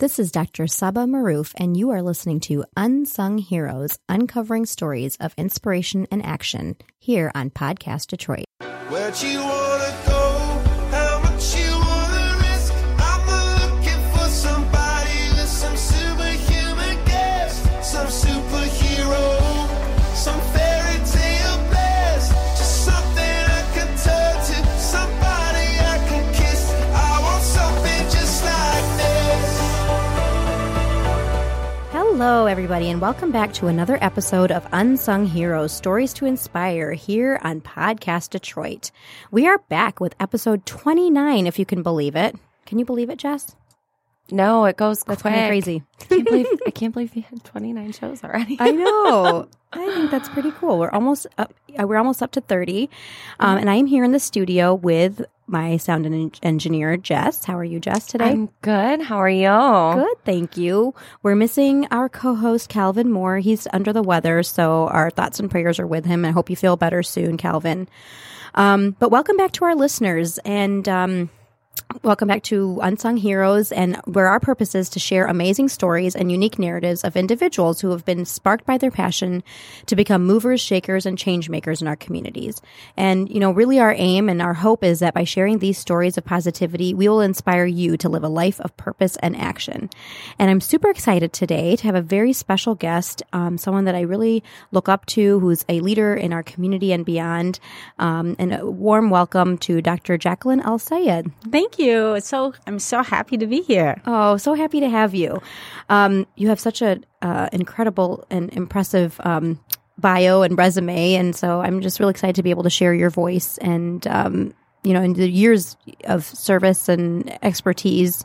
This is Dr. Saba Maroof, and you are listening to Unsung Heroes Uncovering Stories of Inspiration and Action here on Podcast Detroit. Hello, everybody, and welcome back to another episode of Unsung Heroes Stories to Inspire here on Podcast Detroit. We are back with episode 29, if you can believe it. Can you believe it, Jess? No, it goes That's quick. kind of crazy. I can't believe I can't believe you had 29 shows already. I know. I think that's pretty cool. We're almost up. uh, We're almost up to thirty, um, and I am here in the studio with my sound en- engineer Jess. How are you, Jess? Today, I'm good. How are you? good. Thank you. We're missing our co-host Calvin Moore. He's under the weather, so our thoughts and prayers are with him. I hope you feel better soon, Calvin. Um, but welcome back to our listeners and. Um, Welcome back to Unsung Heroes, and where our purpose is to share amazing stories and unique narratives of individuals who have been sparked by their passion to become movers, shakers, and change makers in our communities. And, you know, really our aim and our hope is that by sharing these stories of positivity, we will inspire you to live a life of purpose and action. And I'm super excited today to have a very special guest, um, someone that I really look up to, who's a leader in our community and beyond. Um, and a warm welcome to Dr. Jacqueline El-Sayed. Thank you. It's so I'm so happy to be here. Oh, so happy to have you. Um, you have such a uh, incredible and impressive um, bio and resume, and so I'm just really excited to be able to share your voice and um, you know, and the years of service and expertise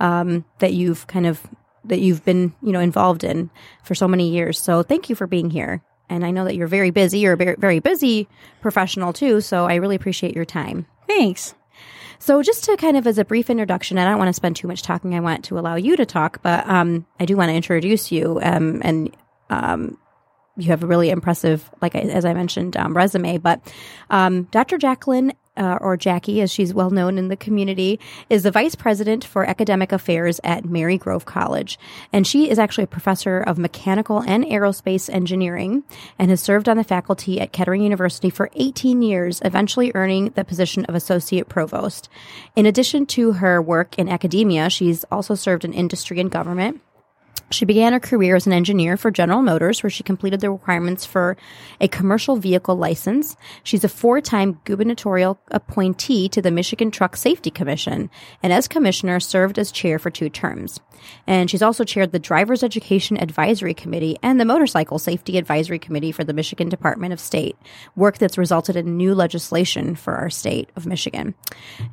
um, that you've kind of that you've been you know involved in for so many years. So thank you for being here. And I know that you're very busy. You're a very busy professional too. So I really appreciate your time. Thanks. So, just to kind of as a brief introduction, I don't want to spend too much talking. I want to allow you to talk, but um, I do want to introduce you. Um, and um, you have a really impressive, like I, as I mentioned, um, resume. But um, Dr. Jacqueline, uh, or Jackie, as she's well known in the community, is the vice president for academic affairs at Marygrove College, and she is actually a professor of mechanical and aerospace engineering, and has served on the faculty at Kettering University for 18 years, eventually earning the position of associate provost. In addition to her work in academia, she's also served in industry and government. She began her career as an engineer for General Motors, where she completed the requirements for a commercial vehicle license. She's a four time gubernatorial appointee to the Michigan Truck Safety Commission, and as commissioner, served as chair for two terms. And she's also chaired the Driver's Education Advisory Committee and the Motorcycle Safety Advisory Committee for the Michigan Department of State, work that's resulted in new legislation for our state of Michigan.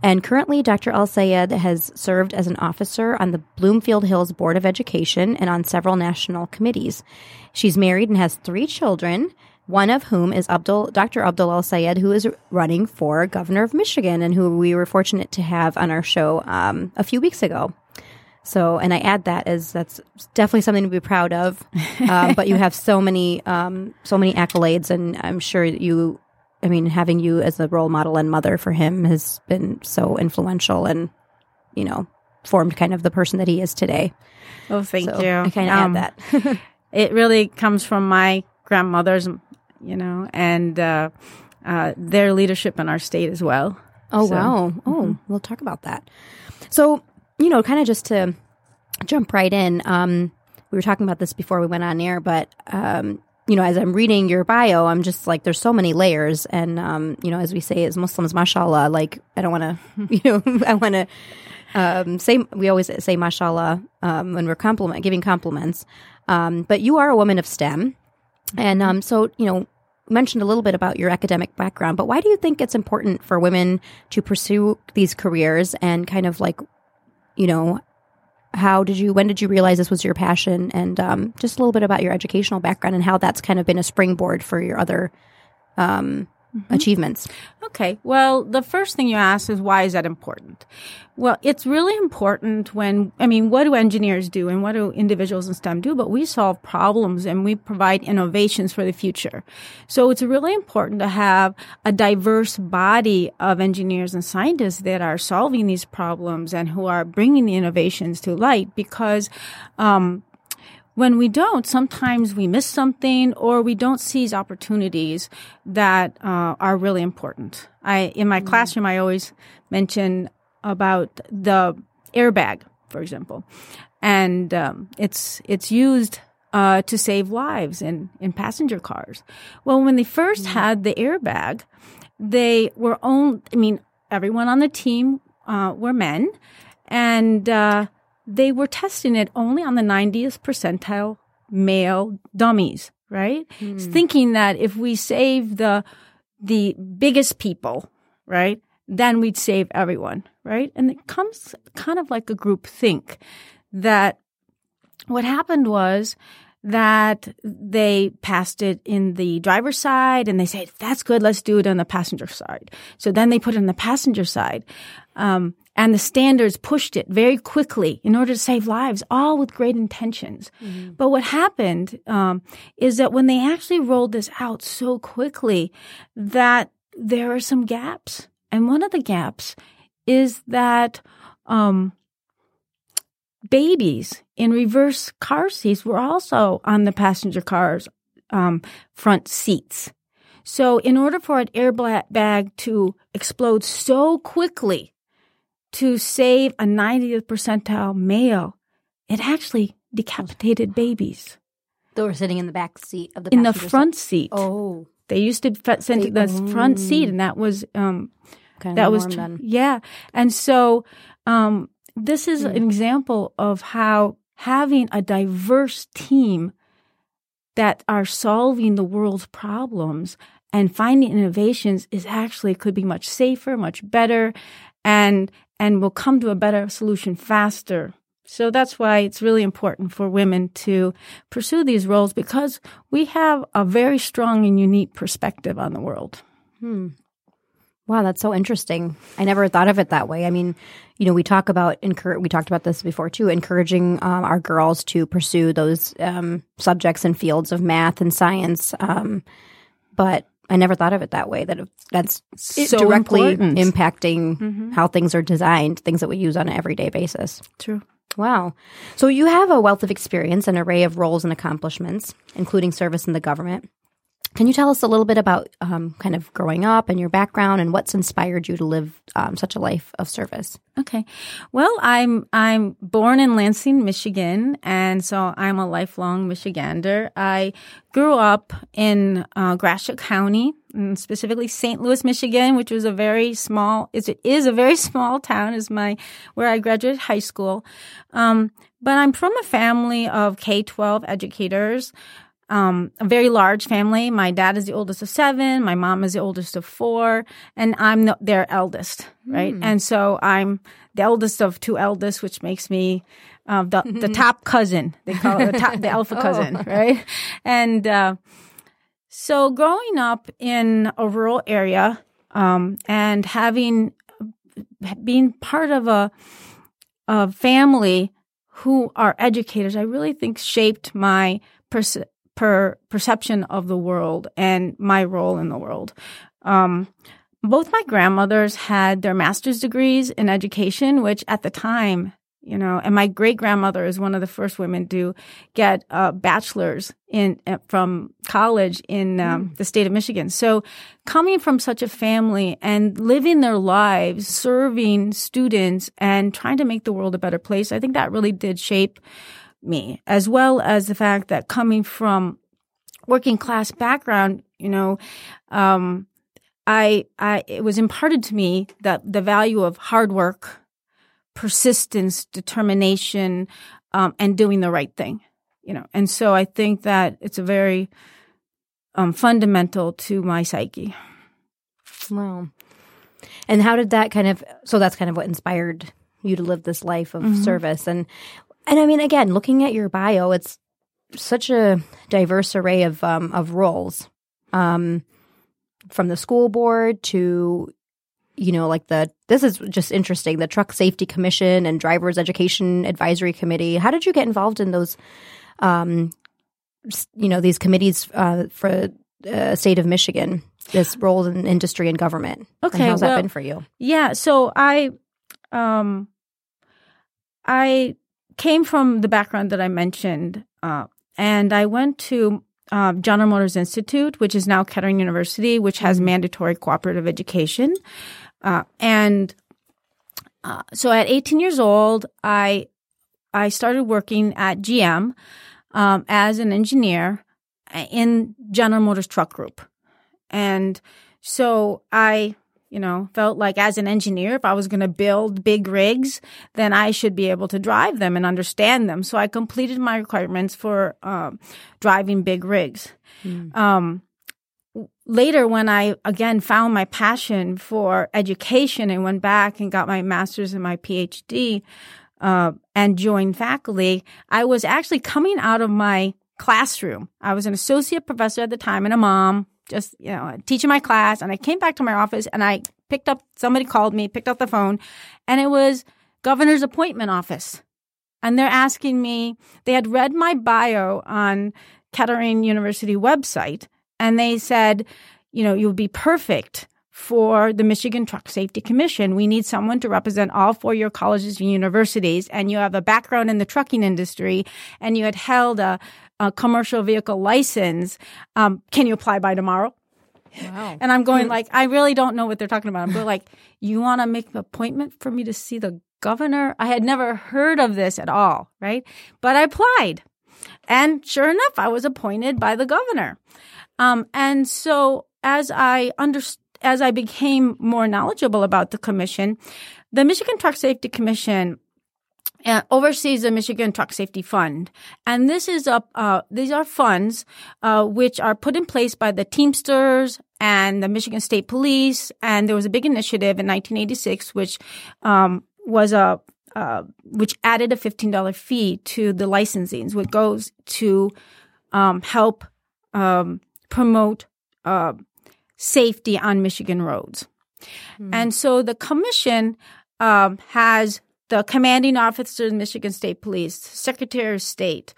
And currently, Dr. El-Sayed has served as an officer on the Bloomfield Hills Board of Education and on several national committees. She's married and has three children. One of whom is Abdul, Dr. Abdul El-Sayed, who is running for governor of Michigan and who we were fortunate to have on our show um, a few weeks ago. So, and I add that as that's definitely something to be proud of. Um, but you have so many, um, so many accolades, and I'm sure you. I mean, having you as a role model and mother for him has been so influential, and you know, formed kind of the person that he is today. Oh, thank So you. I kind of Um, add that. It really comes from my grandmothers, you know, and uh, uh, their leadership in our state as well. Oh So, wow! Oh, we'll talk about that. So you know, kind of just to jump right in. Um, we were talking about this before we went on air, but um, you know, as I'm reading your bio, I'm just like, there's so many layers, and um, you know, as we say as Muslims, mashallah. Like, I don't want to, you know, I want to um, say we always say mashallah um, when we're compliment giving compliments. Um, but you are a woman of STEM, and um, so you know mentioned a little bit about your academic background, but why do you think it's important for women to pursue these careers and kind of like, you know, how did you, when did you realize this was your passion? And um, just a little bit about your educational background and how that's kind of been a springboard for your other um, achievements. Okay. Well, the first thing you ask is why is that important? Well, it's really important when, I mean, what do engineers do and what do individuals in STEM do? But we solve problems and we provide innovations for the future. So it's really important to have a diverse body of engineers and scientists that are solving these problems and who are bringing the innovations to light because, um, when we don't, sometimes we miss something or we don't seize opportunities that uh, are really important. I in my classroom, I always mention about the airbag, for example, and um, it's it's used uh, to save lives in in passenger cars. Well, when they 1st had the airbag, they were only. I mean, everyone on the team uh, were men, and uh, they were testing it only on the 90th percentile male dummies, right? Thinking that if we save the the biggest people, right, then we'd save everyone, right? And it comes kind of like a group think that what happened was that they passed it in the driver's side and they said, that's good, let's do it on the passenger side. So then they put it on the passenger side. Um, and the standards pushed it very quickly in order to save lives, all with great intentions. But what happened um, is that when they actually rolled this out so quickly, that there are some gaps, and one of the gaps is that um, babies in reverse car seats were also on the passenger car's um, front seats. So, in order for an airbag to explode so quickly to save a 90th percentile male, it actually decapitated babies They were sitting in the back seat of the in the front seat. Oh, They used to f- send They- the front seat, oh. and that was um, kind that was yeah and so um this is Mm. an example of how having a diverse team that are solving the world's problems and finding innovations is actually could be much safer much better and and we'll come to a better solution faster so that's why it's really important for women to pursue these roles because we have a very strong and unique perspective on the world Wow, that's so interesting. I never thought of it that way. I mean, you know, we talk about encourage. We talked about this before too, encouraging um, our girls to pursue those um, subjects and fields of math and science. Um, but I never thought of it that way. That that's So directly important. impacting mm-hmm. how things are designed, things that we use on an everyday basis. true Wow. So you have a wealth of experience, an array of roles and accomplishments, including service in the government. Can you tell us a little bit about um, kind of growing up and your background and what's inspired you to live um, such a life of service? Okay. Well, I'm I'm born in Lansing, Michigan, and so I'm a lifelong Michigander. I grew up in uh, Gratiot County, specifically St. Louis, Michigan, which was a very small. Is it is a very small town. Is my where I graduated high school. Um, but I'm from a family of K twelve educators um, a very large family. My dad is the oldest of seven. My mom is the oldest of four, and I'm the, their eldest, right? And so I'm the eldest of two eldest, which makes me uh, the the top cousin. They call it the, top, the alpha cousin, right? And uh, so growing up in a rural area um, and having being part of a a family who are educators, I really think shaped my perce- per perception of the world and my role in the world. Um, both my grandmothers had their master's degrees in education, which at the time, you know, and my great grandmother is one of the first women to get a bachelor's in uh, from college in um, the state of Michigan. So, coming from such a family and living their lives, serving students, and trying to make the world a better place, I think that really did shape me, as well as the fact that coming from working class background, you know, um, I, I, it was imparted to me that the value of hard work, persistence, determination, um, and doing the right thing, you know. And so I think that it's a very um, fundamental to my psyche. Wow. And how did that kind of so that's kind of what inspired you to live this life of service and and I mean again looking at your bio it's such a diverse array of um of roles. Um from the school board to you know like the this is just interesting the truck safety commission and drivers education advisory committee. How did you get involved in those um you know these committees uh, for uh, state of michigan this role in industry and government? And Okay, how's that well- been for you? Yeah, so I um I came from the background that I mentioned, uh, and I went to uh, General Motors Institute, which is now Kettering University, which has mandatory cooperative education. Uh, and uh, so at 18 years old, I I started working at GM um, as an engineer in General Motors Truck Group, and so I you know, felt like as an engineer, if I was going to build big rigs, then I should be able to drive them and understand them. So I completed my requirements for um, driving big rigs. Um, later, when I again found my passion for education and went back and got my master's and my PhD uh, and joined faculty, I was actually coming out of my classroom. I was an associate professor at the time and a mom, just, you know, teaching my class. And I came back to my office and I picked up, somebody called me, picked up the phone, and it was governor's appointment office. And they're asking me, they had read my bio on Kettering University website and they said, you know, you would be perfect for the Michigan Truck Safety Commission. We need someone to represent all four year colleges and universities. And you have a background in the trucking industry and you had held a, a commercial vehicle license. Um, can you apply by tomorrow? wow And I'm going like, I really don't know what they're talking about. I'm going like, you want to make an appointment for me to see the governor? I had never heard of this at all, right? But I applied. And sure enough, I was appointed by the governor. Um, and so as I understood, as I became more knowledgeable about the commission, the Michigan Truck Safety Commission uh, oversees the Michigan Truck Safety Fund, and this is a uh, these are funds uh, which are put in place by the Teamsters and the Michigan State Police. And there was a big initiative in 1986, which um, was a uh, which added a fifteen dollar fee to the licensings, which goes to um, help um, promote uh, safety on Michigan roads. And so the commission um, has the commanding officer of Michigan State Police, Secretary of State,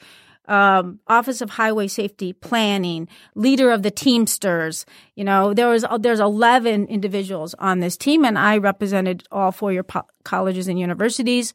um, Office of Highway Safety Planning, leader of the Teamsters. You know, there was there's 11 individuals on this team, and I represented all four year po- colleges and universities.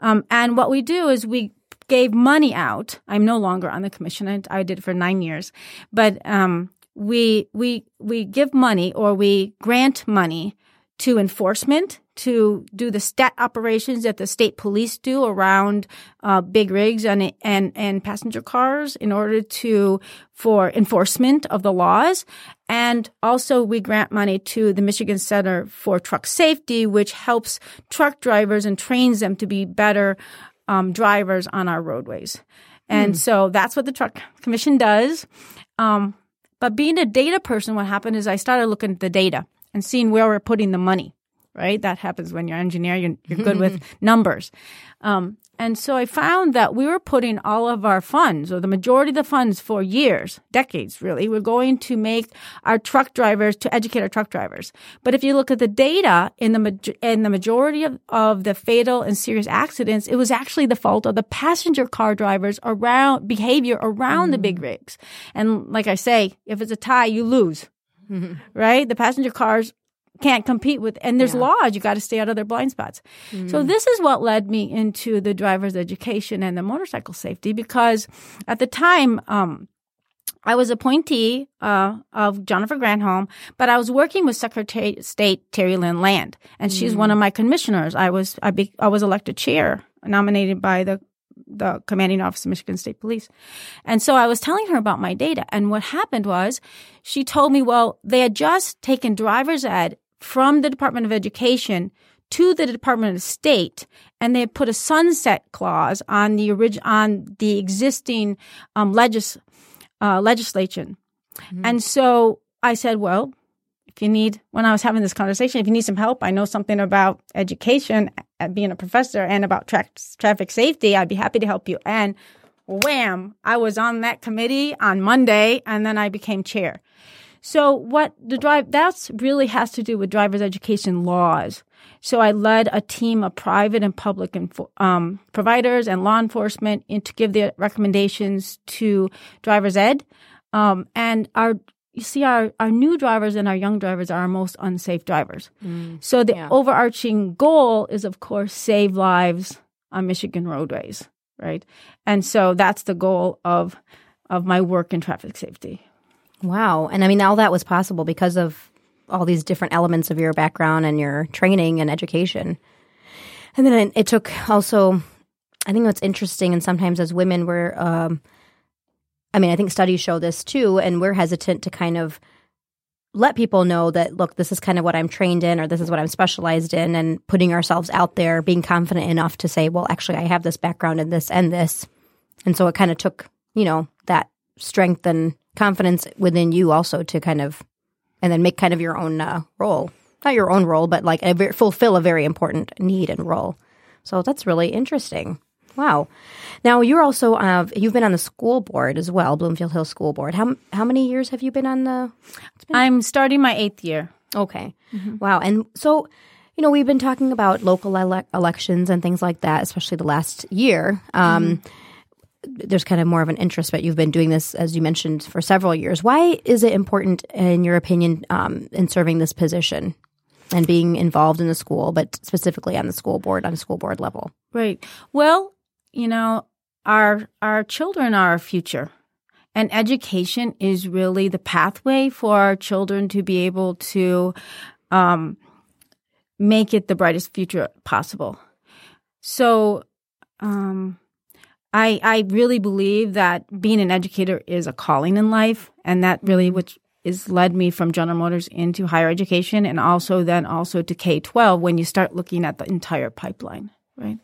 Um, and what we do is we gave money out. I'm no longer on the commission. I, I did it for nine years, but um, we we we give money or we grant money to enforcement to do the stat operations that the state police do around uh, big rigs and and and passenger cars in order to for enforcement of the laws. And also we grant money to the Michigan Center for Truck Safety which helps truck drivers and trains them to be better um, drivers on our roadways. And so that's what the truck commission does. Um, but being a data person, what happened is I started looking at the data and seeing where we're putting the money, right? That happens when you're an engineer, you're, you're good with numbers. Um, and so I found that we were putting all of our funds, or the majority of the funds for years, decades really, we're going to make our truck drivers, to educate our truck drivers. But if you look at the data in the, in the majority of, of the fatal and serious accidents, it was actually the fault of the passenger car drivers around behavior around the big rigs. And like I say, if it's a tie, you lose, right? The passenger cars can't compete with, and there's laws. You got to stay out of their blind spots. So this is what led me into the driver's education and the motorcycle safety because at the time, um, I was appointee uh, of Jennifer Granholm, but I was working with Secretary of State Terry Lynn Land, and she's one of my commissioners. I was I, be, I was elected chair, nominated by the the commanding officer of Michigan State Police. And so I was telling her about my data. And what happened was she told me, well, they had just taken driver's ed from the Department of Education to the Department of State, and they had put a sunset clause on the orig- on the existing um, legis- uh, legislation. And so I said, well, if you need, when I was having this conversation, if you need some help, I know something about education, uh, being a professor, and about tra- traffic safety, I'd be happy to help you. And wham, I was on that committee on Monday, and then I became chair. So what the drive that's really has to do with driver's education laws. So I led a team of private and public info, um, providers and law enforcement in to give their recommendations to driver's ed. Um, and our you see our, our new drivers and our young drivers are our most unsafe drivers. so the yeah. overarching goal is of course save lives on Michigan roadways, right? And so that's the goal of of my work in traffic safety. Wow. And I mean, all that was possible because of all these different elements of your background and your training and education. And then it, it took also, I think what's interesting, and sometimes as women, we're, um, I mean, I think studies show this too, and we're hesitant to kind of let people know that, look, this is kind of what I'm trained in or this is what I'm specialized in, and putting ourselves out there, being confident enough to say, well, actually, I have this background in this and this. And so it kind of took, you know, that strength and confidence within you also to kind of, and then make kind of your own uh, role. Not your own role, but like a, fulfill a very important need and role. So that's really interesting. Wow. Now you're also uh, you've been on the school board as well, Bloomfield Hill School Board. How how many years have you been on the? I'm starting my eighth year. Okay. Wow. And so, you know, we've been talking about local ele- elections and things like that, especially the last year. Um, There's kind of more of an interest, but you've been doing this, as you mentioned, for several years. Why is it important, in your opinion, um, in serving this position and being involved in the school, but specifically on the school board, on a school board level? Right. Well, you know, our our children are our future. And education is really the pathway for our children to be able to um, make it the brightest future possible. So, um, I I really believe that being an educator is a calling in life, and that really which is led me from General Motors into higher education, and also then also to K twelve when you start looking at the entire pipeline, right?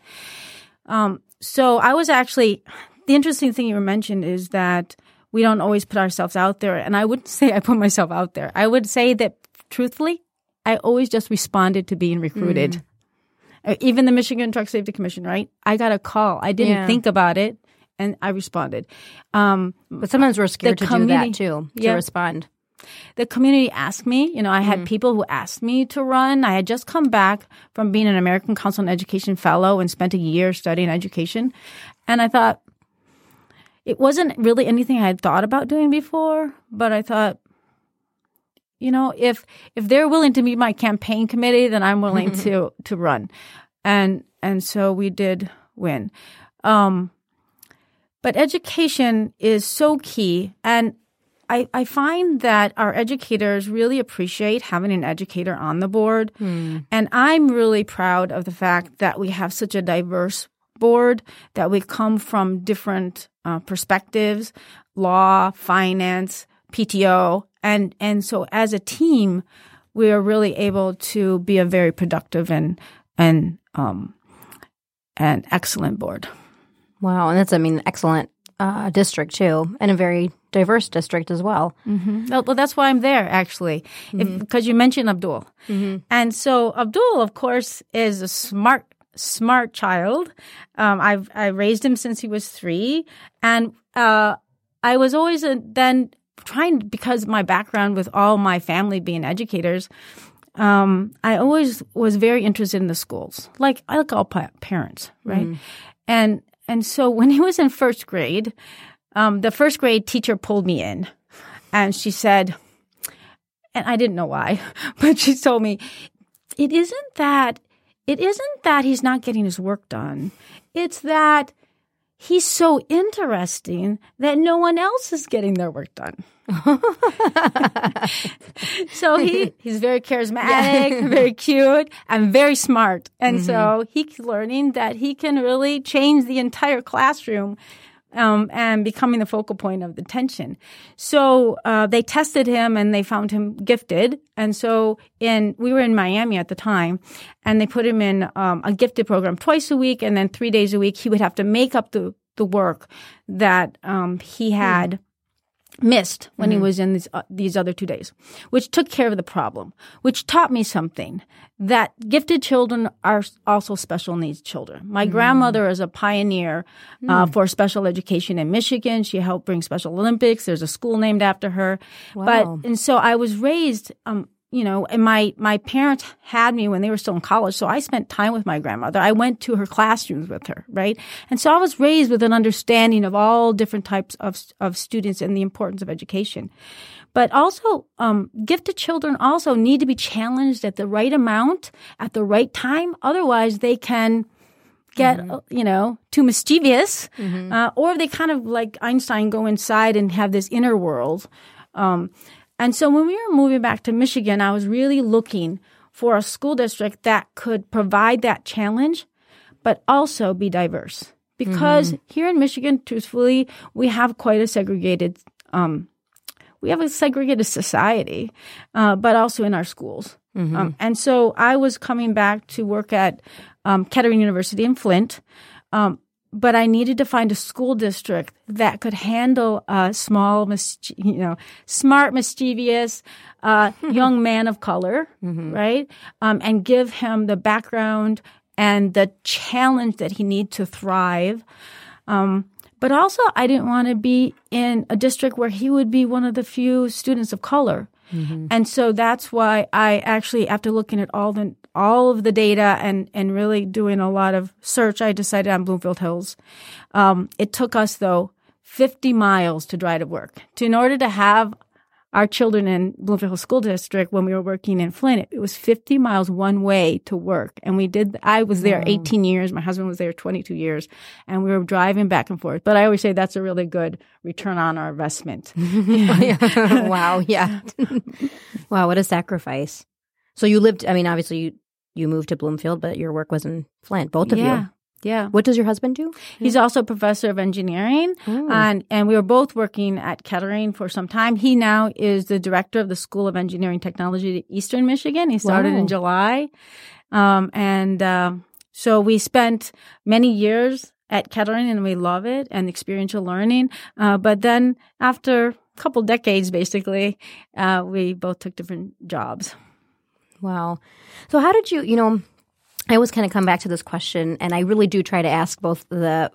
Um, so I was actually the interesting thing you mentioned is that we don't always put ourselves out there, and I wouldn't say I put myself out there. I would say that truthfully, I always just responded to being recruited. Uh, Even the Michigan Truck Safety Commission, right? I got a call. I didn't Yeah. think about it, and I responded. Um, But sometimes we're scared to do that too, to Yeah. respond. The community asked me, you know, I had people who asked me to run. I had just come back from being an American Council on Education fellow and spent a year studying education. And I thought it wasn't really anything I had thought about doing before, but I thought, you know, if if they're willing to meet my campaign committee, then I'm willing to to run. And and so we did win. Um but education is so key and I, I find that our educators really appreciate having an educator on the board. And I'm really proud of the fact that we have such a diverse board, that we come from different uh, perspectives law, finance, PTO. And, and so as a team, we are really able to be a very productive and, and, um, and excellent board. Wow, and that's I mean excellent uh, district too, and a very diverse district as well. No, well, that's why I'm there actually, because you mentioned Abdul, and so Abdul, of course, is a smart, smart child. Um, I've I raised him since he was three, and uh, I was always uh then trying because my background with all my family being educators. Um, I always was very interested in the schools, like I like all pa- parents, right? And and so when he was in first grade, um, the first grade teacher pulled me in and she said, and I didn't know why, but she told me, it isn't that, it isn't that he's not getting his work done. It's that he's so interesting that no one else is getting their work done. so he he's very charismatic, very cute, and very smart. And so he's learning that he can really change the entire classroom um, and becoming the focal point of the tension. So uh, they tested him and they found him gifted. And so in we were in Miami at the time, and they put him in um, a gifted program twice a week, and then three days a week he would have to make up the the work that um, he had missed when he was in these, uh, these other two days, which took care of the problem, which taught me something that gifted children are also special needs children. My grandmother is a pioneer uh, for special education in Michigan. She helped bring Special Olympics. There's a school named after her. Wow. But and so I was raised. Um, you know, and my my parents had me when they were still in college, so I spent time with my grandmother. I went to her classrooms with her, right? And so I was raised with an understanding of all different types of of students and the importance of education. But also, um, gifted children also need to be challenged at the right amount at the right time. Otherwise, they can get uh, you know too mischievous, uh, or they kind of like Einstein go inside and have this inner world. Um, and so when we were moving back to Michigan, I was really looking for a school district that could provide that challenge, but also be diverse. Because here in Michigan, truthfully, we have quite a segregated, um, we have a segregated society, uh, but also in our schools. Um, and so I was coming back to work at um, Kettering University in Flint. Um, but I needed to find a school district that could handle a small, you know, smart, mischievous uh, young man of color, right? Um, and give him the background and the challenge that he needs to thrive. Um, but also, I didn't want to be in a district where he would be one of the few students of color. And so that's why I actually, after looking at all the all of the data and and really doing a lot of search, I decided on Bloomfield Hills. Um, it took us though 50 miles to drive to work. To in order to have our children in Bloomfield School District when we were working in Flint, it was 50 miles one way to work. And we did, I was there 18 years. My husband was there 22 years and we were driving back and forth. But I always say that's a really good return on our investment. wow. Yeah. wow. What a sacrifice. So you lived, I mean, obviously you, you moved to Bloomfield, but your work was in Flint, both of yeah. you. Yeah. What does your husband do? He's also a professor of engineering, and and we were both working at Kettering for some time. He now is the director of the School of Engineering Technology at Eastern Michigan. He started Wow. in July, um, and um, so we spent many years at Kettering, and we love it and experiential learning. Uh, but then after a couple decades, basically, uh, we both took different jobs. Wow. So how did you, you know, I always kind of come back to this question, and I really do try to ask both the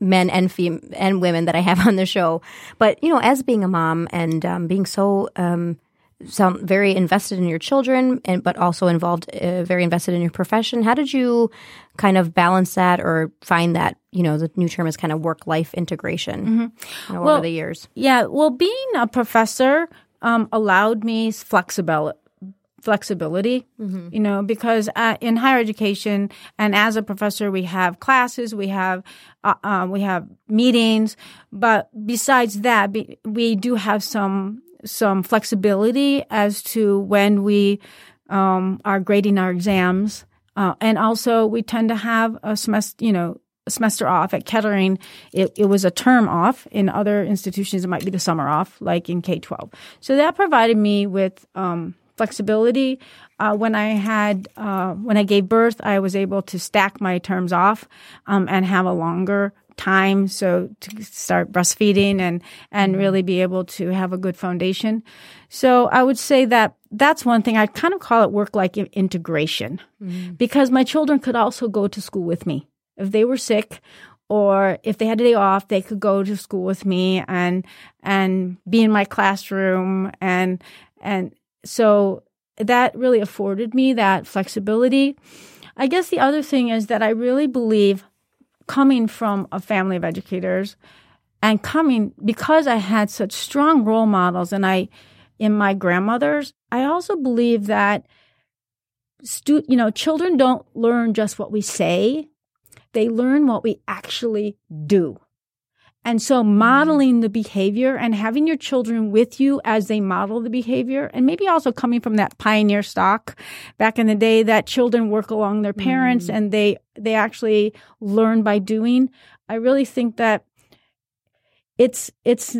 men and fem- and women that I have on the show. But you know, as being a mom and um, being so um, sound very invested in your children, and but also involved, uh, very invested in your profession, how did you kind of balance that or find that? You know, the new term is kind of work life integration you know, Well, over the years. Yeah, well, being a professor um, allowed me flexibility. Flexibility, you know, because uh, in higher education and as a professor, we have classes, we have uh, uh, we have meetings, but besides that, be, we do have some some flexibility as to when we um, are grading our exams, uh, and also we tend to have a semester, you know, a semester off at Kettering. It, it was a term off. In other institutions, it might be the summer off, like in K twelve. So that provided me with um, flexibility. Uh, when I had uh, when I gave birth, I was able to stack my terms off um, and have a longer time so to start breastfeeding and and really be able to have a good foundation. So i would say that that's one thing i kind of call it work like integration. Because my children could also go to school with me. If they were sick or if they had a day off they could go to school with me and and be in my classroom and and so that really afforded me that flexibility i guess the other thing is that i really believe coming from a family of educators and coming because I had such strong role models and I in my grandmothers, I also believe that stu- you know, children don't learn just what we say. They learn what we actually do. And so modeling the behavior and having your children with you as they model the behavior and maybe also coming from that pioneer stock back in the day that children work along their parents mm. and they they actually learn by doing. I really think that it's it's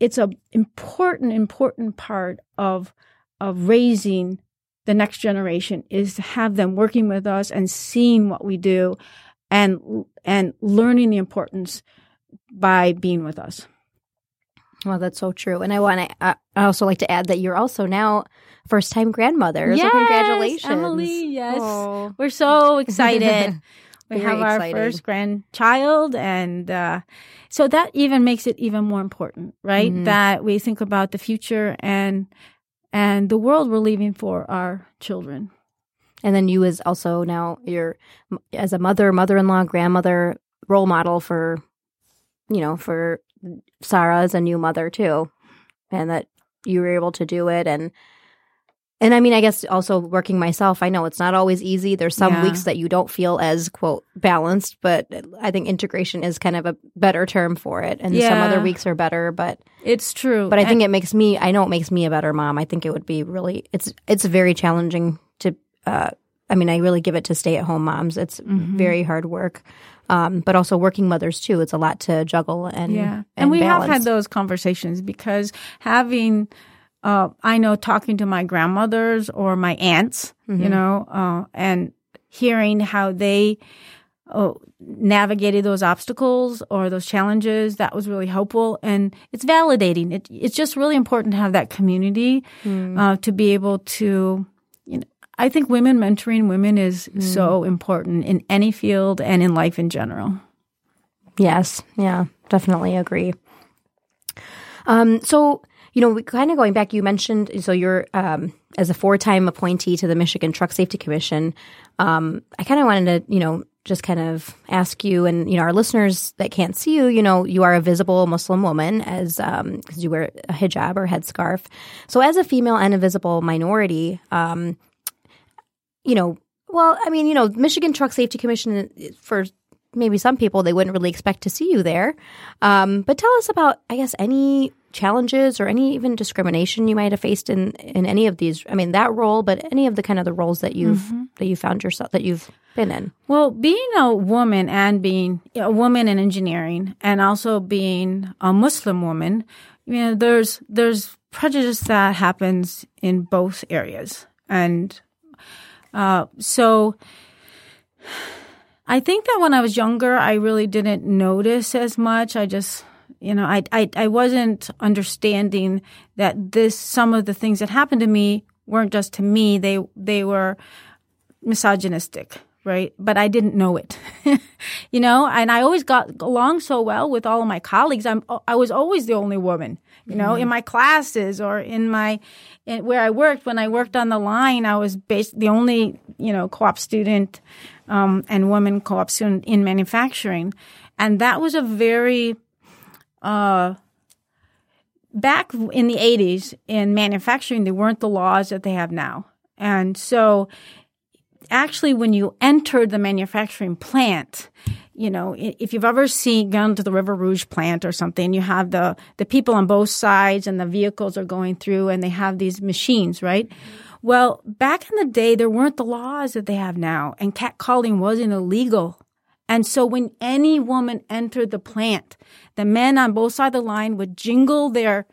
it's a important important part of of raising the next generation is to have them working with us and seeing what we do and and learning the importance by being with us. Well, that's so true. And I want to, uh, I also like to add that you're also now first time grandmother. Yes, so congratulations. Emily. Yes, Oh. we're so excited. we Very have our exciting. first grandchild, and uh, so that even makes it even more important, right? Mhm. That we think about the future and and the world we're leaving for our children. And then you as also now you're as a mother, mother-in-law, grandmother, role model for, you know, for Sarah as a new mother too, and that you were able to do it and. And I mean, I guess also working myself, I know it's not always easy. There's some Yeah. weeks that you don't feel as quote balanced, but I think integration is kind of a better term for it. And some other weeks are better, but It's true, but I think it makes me I know it makes me a better mom. I think it would be really it's it's very challenging to uh I mean, I really give it to stay at home moms. It's Mm-hmm. very hard work. Um, but also working mothers too. It's a lot to juggle and yeah, and, and we have had those conversations because having. Uh, I know talking to my grandmothers or my aunts, Mm-hmm. you know, uh, and hearing how they uh, navigated those obstacles or those challenges, that was really helpful. And it's validating. It, it's just really important to have that community Mm. uh, to be able to, I think women mentoring women is Mm. so important in any field and in life in general. Yes, yeah, definitely agree. Um, so you know, kind of going back, you mentioned so you're um, as a four-time appointee to the Michigan Truck Safety Commission. Um, I kind of wanted to, you know, just kind of ask you, and you know, our listeners that can't see you, you know, you are a visible Muslim woman as because you wear a hijab or headscarf. So, as a female and a visible minority, um, you know, well, I mean, you know, Michigan Truck Safety Commission for maybe some people they wouldn't really expect to see you there. Um, but tell us about, I guess, any challenges or any even discrimination you might have faced in in any of these. I mean, that role, but any of the kind of the roles that you've that you found yourself that you've been in. Well, being a woman and being a woman in engineering and also being a Muslim woman, you know, there's there's prejudice that happens in both areas. And uh, so I think that when I was younger, I really didn't notice as much. I just, you know, I, I, I wasn't understanding that this, some of the things that happened to me weren't just to me. They, they were misogynistic, right? But I didn't know it, you know, and I always got along so well with all of my colleagues. I'm, I was always the only woman, you know, in my classes or in my, in, where I worked. When I worked on the line, I was based, the only, you know, co-op student, um, and woman co-op student in manufacturing. And that was a very, uh, back in the 80s in manufacturing, there weren't the laws that they have now. And so actually, when you entered the manufacturing plant, you know, if you've ever seen gone to the River Rouge plant or something, you have the the people on both sides and the vehicles are going through and they have these machines, right? Well, back in the day, there weren't the laws that they have now, and catcalling wasn't illegal. And so when any woman entered the plant, the men on both sides of the line would jingle their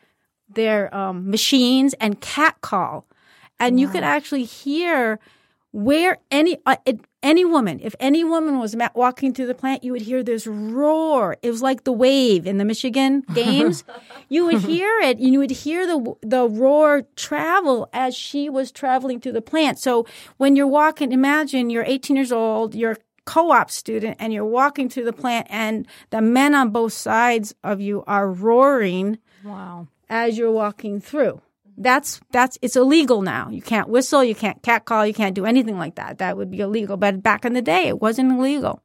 their um, machines and catcall, and you could actually hear where any uh, it, any woman, if any woman was ma- walking through the plant, you would hear this roar. It was like the wave in the Michigan games. you would hear it, and you would hear the the roar travel as she was traveling through the plant. So when you're walking, imagine you're 18 years old, you're a co-op student, and you're walking through the plant, and the men on both sides of you are roaring Wow. as you're walking through. That's that's it's illegal now. You can't whistle, you can't catcall, you can't do anything like that. That would be illegal. But back in the day, it wasn't illegal.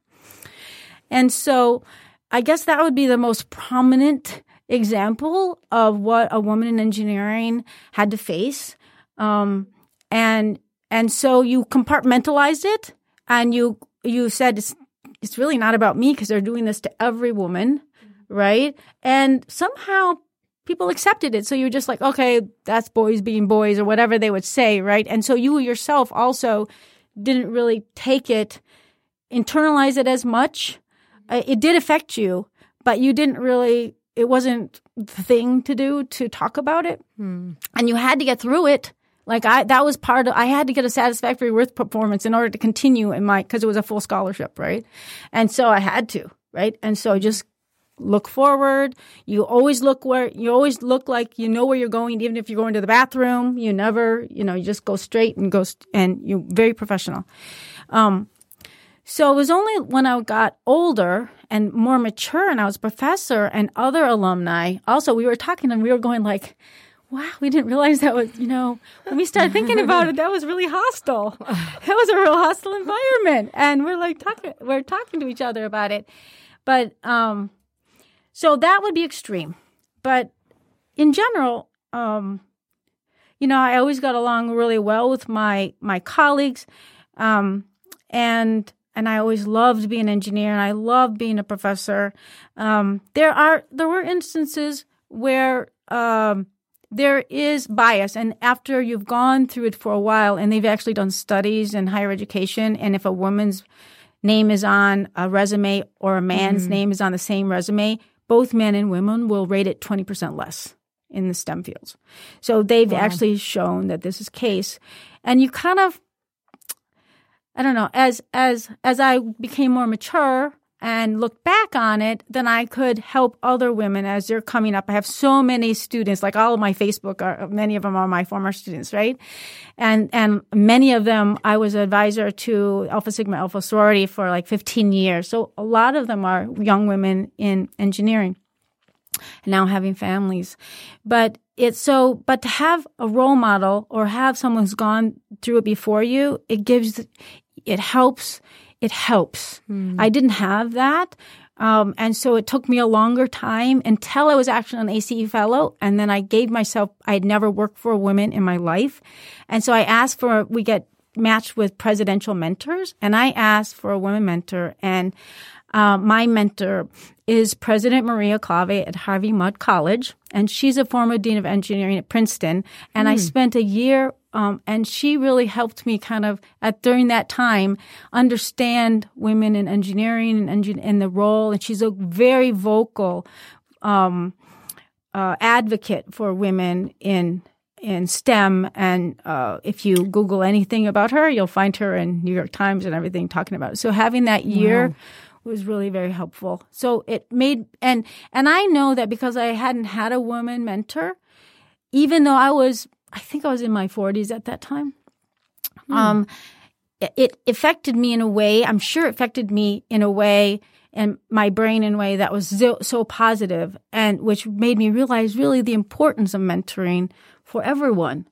And so, I guess that would be the most prominent example of what a woman in engineering had to face. Um, and and so you compartmentalized it, and you you said it's it's really not about me because they're doing this to every woman, right? And somehow people accepted it. So you're just like, okay, that's boys being boys or whatever they would say, right? And so you yourself also didn't really take it, internalize it as much. Uh, it did affect you, but you didn't really, it wasn't the thing to do to talk about it. And you had to get through it. Like I, that was part of, I had to get a satisfactory worth performance in order to continue in my, cause it was a full scholarship, right? And so I had to, right? And so just look forward. You always look where you always look like you know where you're going, even if you're going to the bathroom. You never, you know, you just go straight and go st- and you're very professional. Um, so it was only when I got older and more mature, and I was a professor and other alumni. Also, we were talking and we were going like, "Wow, we didn't realize that was you know." When we started thinking about it, that was really hostile. That was a real hostile environment, and we're like talking, we're talking to each other about it. But um, so that would be extreme. But in general, um, you know, I always got along really well with my my colleagues, um, and and I always loved being an engineer, and I loved being a professor. Um, there are there were instances where um, there is bias, and after you've gone through it for a while, and they've actually done studies in higher education, and if a woman's name is on a resume or a man's name is on the same resume, both men and women will rate it 20% less in the STEM fields. So they've actually shown that this is case. And you kind of I don't know, as as as I became more mature and look back on it, then I could help other women as they're coming up. I have so many students, like all of my Facebook are many of them are my former students, right? And and many of them I was advisor to Alpha Sigma Alpha sorority for like 15 years. So a lot of them are young women in engineering now having families. But it's so, but to have a role model or have someone who's gone through it before you, it gives, it helps, it helps. I didn't have that. Um, and so it took me a longer time until I was actually an ACE fellow. And then I gave myself, I had never worked for a woman in my life. And so I asked for, we get matched with presidential mentors and I asked for a women mentor and uh, my mentor is President Maria Klawe at Harvey Mudd College, and she's a former dean of engineering at Princeton. And I spent a year, um, and she really helped me kind of at during that time understand women in engineering and engin- and the role. And she's a very vocal um, uh, advocate for women in in STEM. And uh, if you Google anything about her, you'll find her in New York Times and everything talking about it. So having that year was really very helpful. So it made and and I know that because I hadn't had a woman mentor, even though I was I think I was in my 40s at that time. Um it, it affected me in a way, I'm sure it affected me in a way and my brain in a way that was so, so positive and which made me realize really the importance of mentoring for everyone.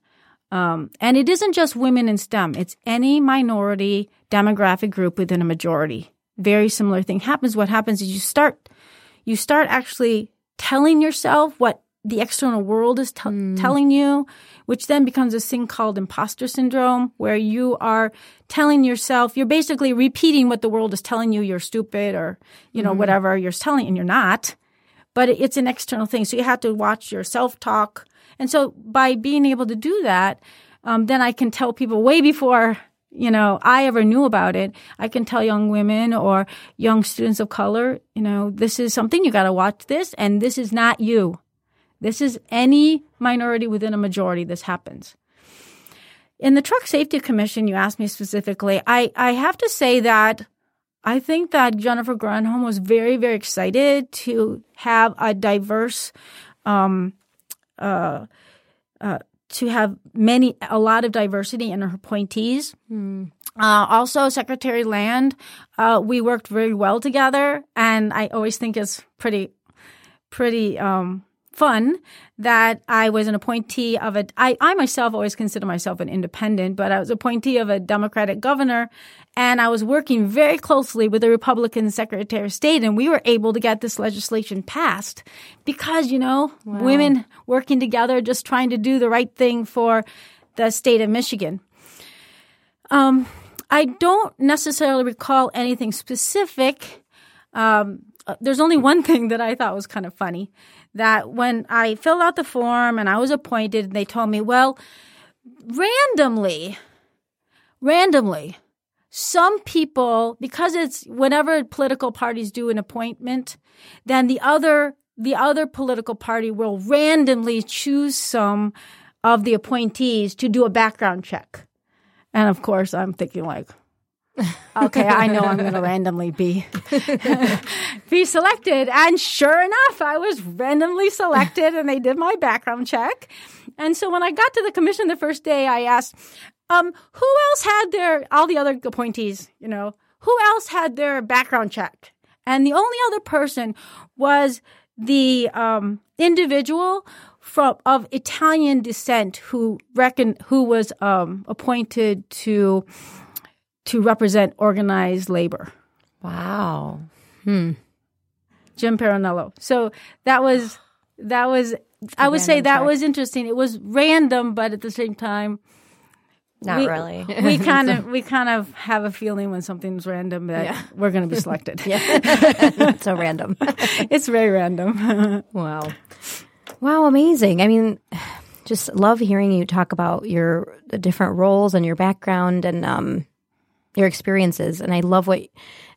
Um, and it isn't just women in STEM, it's any minority demographic group within a majority. Very similar thing happens. What happens is you start, you start actually telling yourself what the external world is t- telling you, which then becomes this thing called imposter syndrome, where you are telling yourself, you're basically repeating what the world is telling you, you're stupid or, you know, whatever you're telling, and you're not. But it's an external thing. So you have to watch your self talk. And so by being able to do that, um, then I can tell people way before you know I ever knew about it. I can tell young women or young students of color, you know, this is something you got to watch this, and this is not you. This is any minority within a majority. This happens. In the Truck Safety Commission, you asked me specifically. I, I have to say that I think that Jennifer Granholm was very, very excited to have a diverse um, uh, uh, to have many a lot of diversity in her appointees. Uh, also, Secretary Land, uh, we worked very well together, and I always think it's pretty pretty um, fun that I was an appointee of a. I, I myself always consider myself an independent, but I was appointee of a Democratic governor, and I was working very closely with the Republican Secretary of State, and we were able to get this legislation passed because you know women working together, just trying to do the right thing for the state of Michigan. Um, I don't necessarily recall anything specific. Um, uh, there's only one thing that I thought was kind of funny that when I filled out the form and I was appointed, they told me, well, randomly, randomly, some people, because it's whenever political parties do an appointment, then the other the other political party will randomly choose some of the appointees to do a background check. And of course, I'm thinking like, okay, I know I'm going to randomly be be selected. And sure enough, I was randomly selected and they did my background check. And so when I got to the commission the first day, I asked, um, who else had their, all the other appointees, you know, who else had their background checked? And the only other person was the um, individual from of Italian descent who reckon who was um, appointed to to represent organized labor. Wow. Hmm. Jim Peronello. So that was that was I would say that check. was interesting. It was random, but at the same time, Not we, really. We kind of we kind of have a feeling when something's random that Yeah. we're going to be selected. yeah, so random. it's very random. Wow. Wow, amazing. I mean, just love hearing you talk about your the different roles and your background and um, your experiences. And I love what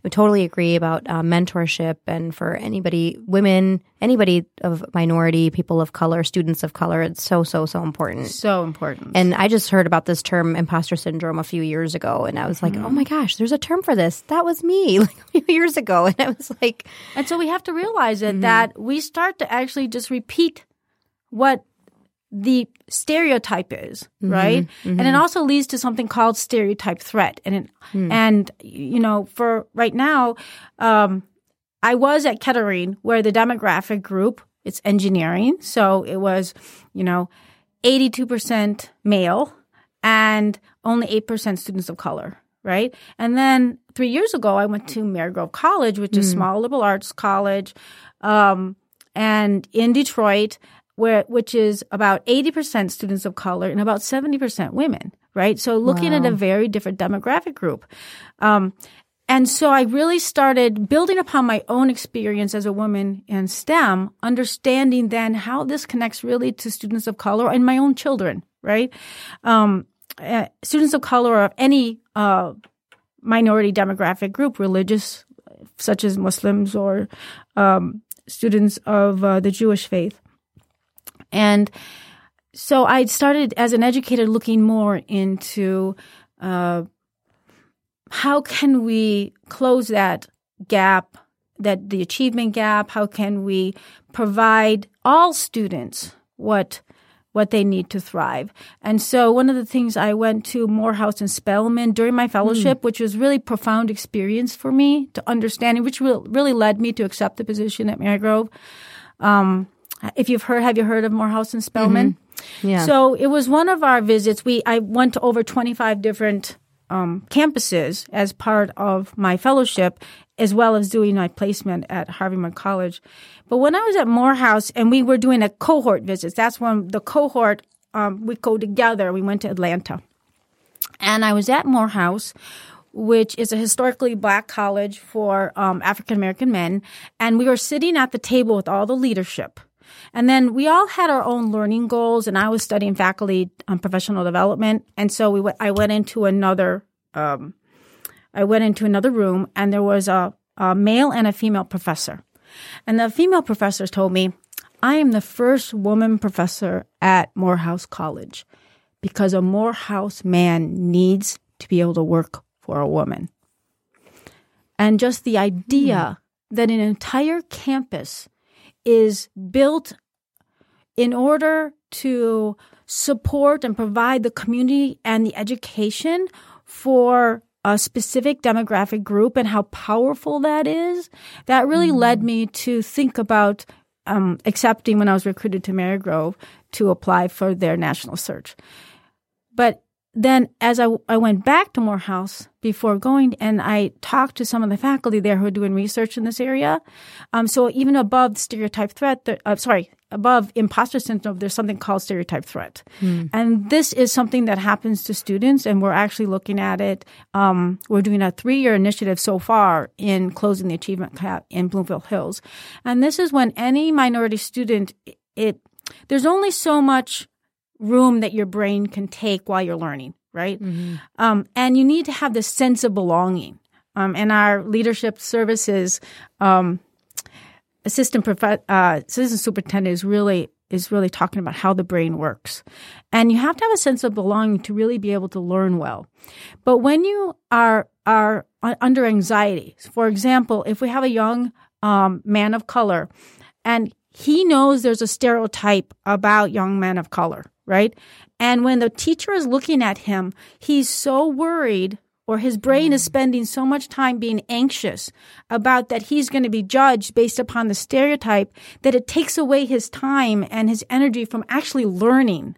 I totally agree about uh, mentorship and for anybody, women, anybody of minority, people of color, students of color. It's so, so, so important. so important. And I just heard about this term imposter syndrome a few years ago, and I was like, oh my gosh, there's a term for this. That was me like a few years ago. And I was like, And so we have to realize it that we start to actually just repeat what the stereotype is, right? And it also leads to something called stereotype threat. And it, and you know, for right now, um, I was at Kettering where the demographic group it's engineering, so it was you know, eighty two percent male and only eight percent students of color. Right. And then three years ago, I went to Marygrove College, which is a small liberal arts college, um, and in Detroit, where which is about eighty percent students of color and about seventy percent women. Right. So looking at a very different demographic group. Um, and so I really started building upon my own experience as a woman in STEM, understanding then how this connects really to students of color and my own children, right? Um, uh, students of color or of any uh, minority demographic group, religious, such as Muslims or um, students of uh, the Jewish faith. And so I started as an educator looking more into uh, how can we close that gap, that the achievement gap? How can we provide all students what what they need to thrive? And so one of the things I went to Morehouse and Spelman during my fellowship, which was really profound experience for me to understanding, which really led me to accept the position at Marygrove. Um, if you've heard, have you heard of Morehouse and Spelman? yeah. So it was one of our visits. We I went to over 25 different um, campuses as part of my fellowship, as well as doing my placement at Harvey Mudd College. But when I was at Morehouse and we were doing a cohort visits, that's when the cohort um, we go together. We went to Atlanta, and I was at Morehouse. Which is a historically black college for um, African American men. And we were sitting at the table with all the leadership. And then we all had our own learning goals, and I was studying faculty on professional development. And so we went, I went into another, um, I went into another room, and there was a, a male and a female professor. And the female professors told me, I am the first woman professor at Morehouse College because a Morehouse man needs to be able to work for a woman. And just the idea that an entire campus is built in order to support and provide the community and the education for a specific demographic group and how powerful that is, that really led me to think about um, accepting when I was recruited to Marygrove to apply for their national search. But then as I, I went back to Morehouse before going and I talked to some of the faculty there who are doing research in this area. Um, so even above stereotype threat, uh, sorry, above imposter syndrome, there's something called stereotype threat. And this is something that happens to students and we're actually looking at it. Um, we're doing a three year initiative so far in closing the achievement gap in Bloomfield Hills. And this is when any minority student, it, there's only so much room that your brain can take while you're learning, right? Um, and you need to have this sense of belonging. Um, and our leadership services um, assistant prof- uh, assistant superintendent is really is really talking about how the brain works. And you have to have a sense of belonging to really be able to learn well. But when you are are under anxiety, for example, if we have a young um, man of color and he knows there's a stereotype about young men of color, right? And when the teacher is looking at him, he's so worried or his brain is mm. spending so much time being anxious about that he's going to be judged based upon the stereotype that it takes away his time and his energy from actually learning,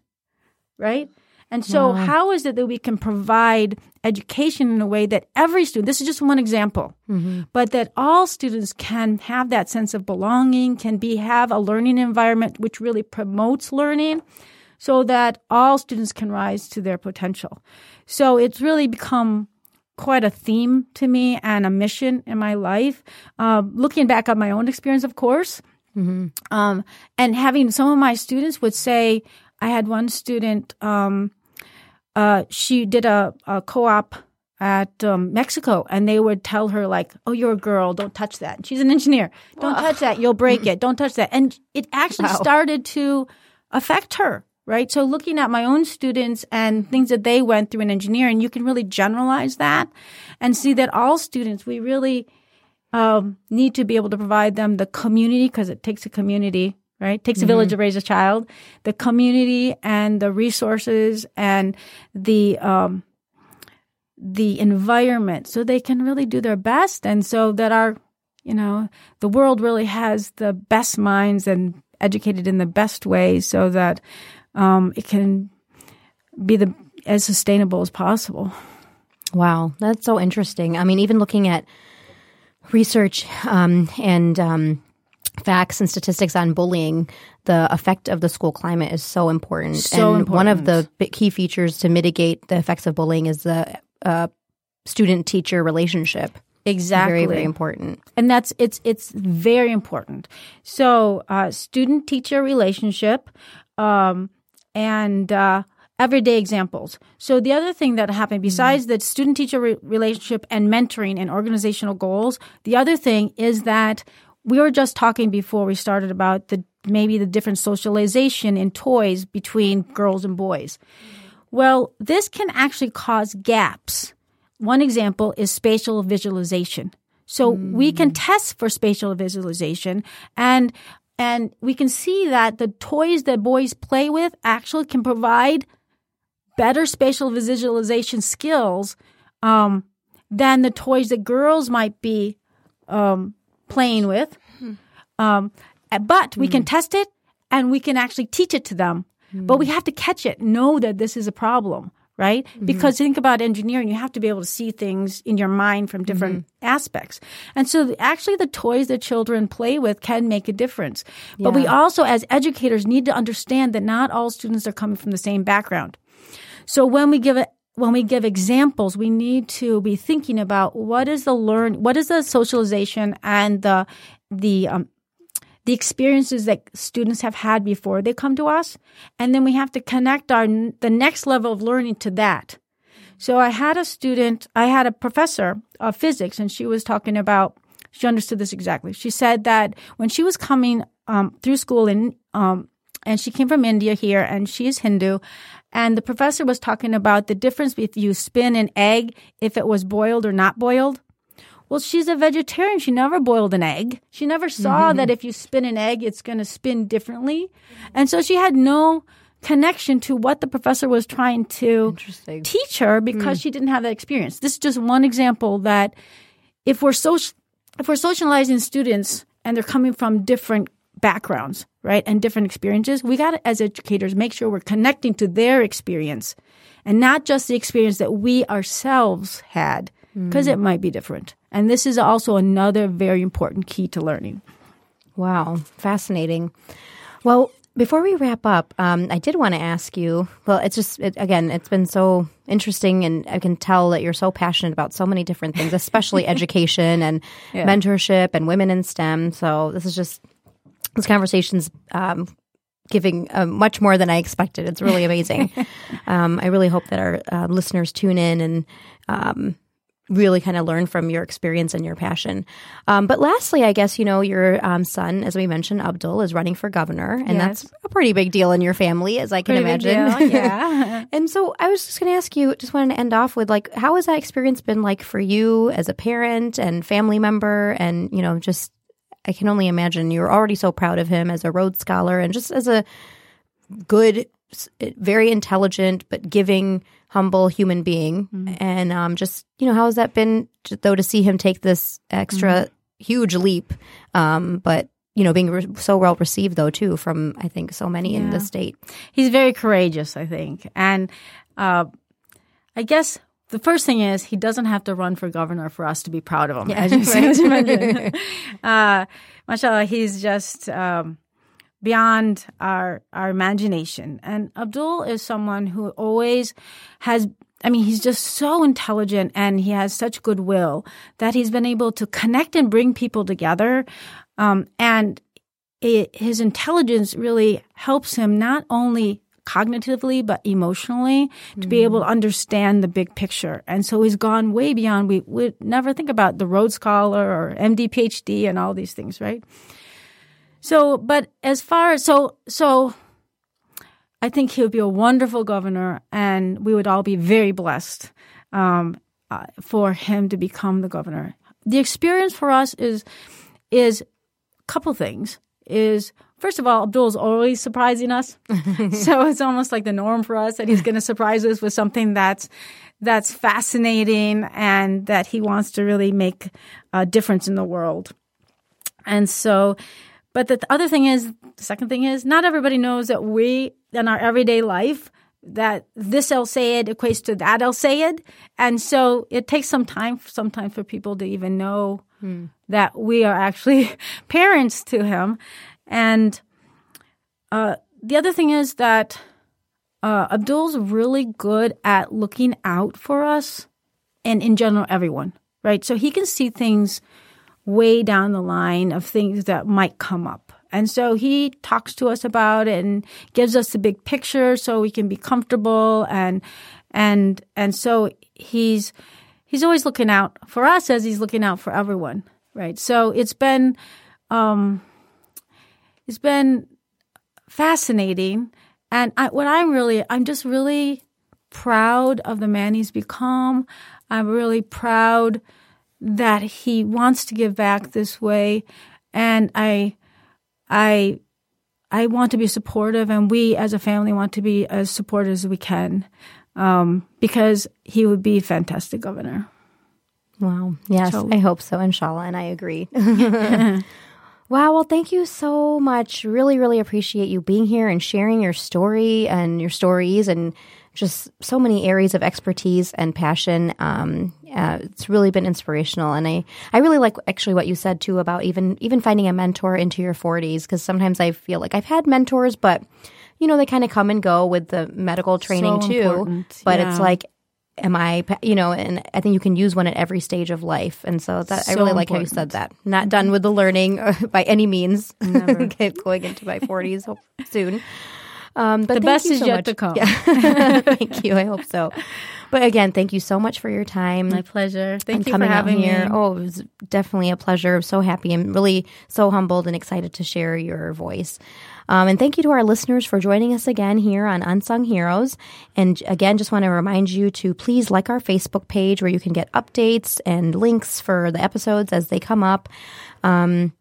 right? And so, how is it that we can provide education in a way that every student, this is just one example, mm-hmm. but that all students can have that sense of belonging, can be, have a learning environment which really promotes learning so that all students can rise to their potential. So it's really become quite a theme to me and a mission in my life. Um, looking back on my own experience, of course, um, and having some of my students would say, I had one student, um, uh, she did a, a co-op at um, Mexico, and they would tell her like, "Oh, you're a girl. Don't touch that." She's an engineer. Don't touch that. You'll break it. Don't touch that. And it actually started to affect her. Right. So looking at my own students and things that they went through in engineering, you can really generalize that and see that all students, we really um, need to be able to provide them the community because it takes a community, right? It takes a village to raise a child. The community and the resources and the um, the environment, so they can really do their best, and so that our, you know, the world really has the best minds and educated in the best way, so that um, it can be the as sustainable as possible. Wow, that's so interesting. I mean, even looking at research um, and um, facts and statistics on bullying, the effect of the school climate is so important. So and one of the key features to mitigate the effects of bullying is the uh, student teacher relationship. Exactly. Very, very important. and that's it's it's very important. So, uh, student teacher relationship, um, and uh, everyday examples. So, the other thing that happened besides the student teacher re- relationship and mentoring and organizational goals, the other thing is that we were just talking before we started about the maybe the different socialization in toys between girls and boys. Well, this can actually cause gaps. One example is spatial visualization. So we can test for spatial visualization and and we can see that the toys that boys play with actually can provide better spatial visualization skills um, than the toys that girls might be um, playing with. Um, but we can test it and we can actually teach it to them. But we have to catch it, know that this is a problem, right? Because think about engineering, you have to be able to see things in your mind from different aspects. And so actually the toys that children play with can make a difference. But we also, as educators, need to understand that not all students are coming from the same background. So when we give it, when we give examples, we need to be thinking about what is the learn, what is the socialization and the the um, the experiences that students have had before they come to us, and then we have to connect our the next level of learning to that. So I had a student, I had a professor of physics, and she was talking about. She understood this exactly. She said that when she was coming um, through school in um, and she came from India here, and she is Hindu. And the professor was talking about the difference if you spin an egg if it was boiled or not boiled. Well, she's a vegetarian. She never boiled an egg. She never saw mm-hmm. that if you spin an egg, it's going to spin differently. And so she had no connection to what the professor was trying to teach her because hmm. she didn't have that experience. This is just one example that if we're if we're socializing students and they're coming from different backgrounds, right, and different experiences, we got to, as educators, make sure we're connecting to their experience and not just the experience that we ourselves had, because hmm. it might be different. And this is also another very important key to learning. Wow, fascinating. Well, before we wrap up, um, I did want to ask you. Well, it's just it, again, it's been so interesting, and I can tell that you're so passionate about so many different things, especially education and mentorship and women in STEM. So this is just this conversation's um, giving uh, much more than I expected. It's really amazing. um, I really hope that our uh, listeners tune in and um, really kind of learn from your experience and your passion. Um, but lastly, I guess, you know, your um, son, as we mentioned, Abdul, is running for governor, and Yes. that's a pretty big deal in your family, as I can Pretty imagine. yeah. and so I was just going to ask you, just wanted to end off with like, how has that experience been like for you as a parent and family member? And, you know, just, I can only imagine you're already so proud of him as a Rhodes Scholar and just as a good, very intelligent, but giving, humble human being. And um, just, you know, how has that been, j- though, to see him take this extra huge leap? Um, but, you know, being re- so well received, though, too, from I think so many in the state. He's very courageous, I think. And uh, I guess the first thing is he doesn't have to run for governor for us to be proud of him, as you, as you mentioned. uh, mashallah, he's just um, beyond our our imagination. And Abdul is someone who always has. I mean, he's just so intelligent and he has such goodwill that he's been able to connect and bring people together. Um, and it, his intelligence really helps him not only cognitively but emotionally to be able to understand the big picture. And so he's gone way beyond. We would never think about the Rhodes Scholar or MD, PhD, and all these things, right? So, but as far as so so. I think he'll be a wonderful governor, and we would all be very blessed um, uh, for him to become the governor. The experience for us is is a couple things. Is first of all, Abdul's always surprising us, so it's almost like the norm for us that he's going to surprise us with something that's that's fascinating and that he wants to really make a difference in the world. And so, but the other thing is, the second thing is, not everybody knows that we, in our everyday life, that this El-Sayed equates to that El-Sayed. And so it takes some time sometimes for people to even know that we are actually parents to him. And uh, the other thing is that uh, Abdul's really good at looking out for us and in general, everyone, right? So he can see things way down the line of things that might come up. And so he talks to us about it and gives us the big picture so we can be comfortable and and and so he's he's always looking out for us as he's looking out for everyone, right? So it's been um it's been fascinating and I, what I'm really I'm just really proud of the man he's become. I'm really proud that he wants to give back this way and I I I want to be supportive and we as a family want to be as supportive as we can um, because he would be a fantastic governor. Wow. Yes, So- I hope so, inshallah, and I agree. wow. Well, thank you so much. Really, really appreciate you being here and sharing your story and your stories and just so many areas of expertise and passion. Um, uh, it's really been inspirational, and I, I really like actually what you said too about even even finding a mentor into your forties because sometimes I feel like I've had mentors, but you know they kind of come and go with the medical training So too. important, But yeah. it's like am I, you know, and I think you can use one at every stage of life. And so that I So really like how you said that. Not done with the learning by any means. Okay, Going into my 40s soon. Um, but The thank best you is so yet much. to come. Yeah. thank you. I hope so. But again, thank you so much for your time My pleasure. Thank you for having here. me. Oh, it was definitely a pleasure. I'm so happy. I'm really so humbled and excited to share your voice. Um, and thank you to our listeners for joining us again here on Unsung Heroes. And again, just want to remind you to please like our Facebook page where you can get updates and links for the episodes as they come up. Um,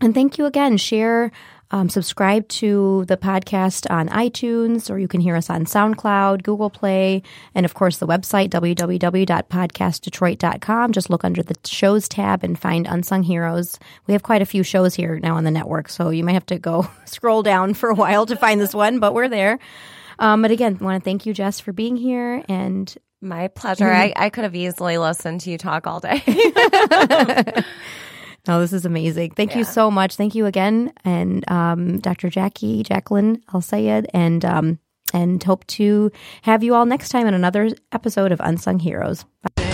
and thank you again. Share, um, subscribe to the podcast on iTunes, or you can hear us on SoundCloud, Google Play, and of course the website, www.podcastdetroit.com. Just look under the shows tab and find Unsung Heroes. We have quite a few shows here now on the network, so you might have to go scroll down for a while to find this one, but we're there. Um, but again, want to thank you, Jess, for being here. And My pleasure. I, I could have easily listened to you talk all day. No, this is amazing. Thank you so much. Thank you again, and um, Dr. Jackie Jacqueline Al Sayed, and um, and hope to have you all next time in another episode of Unsung Heroes. Bye.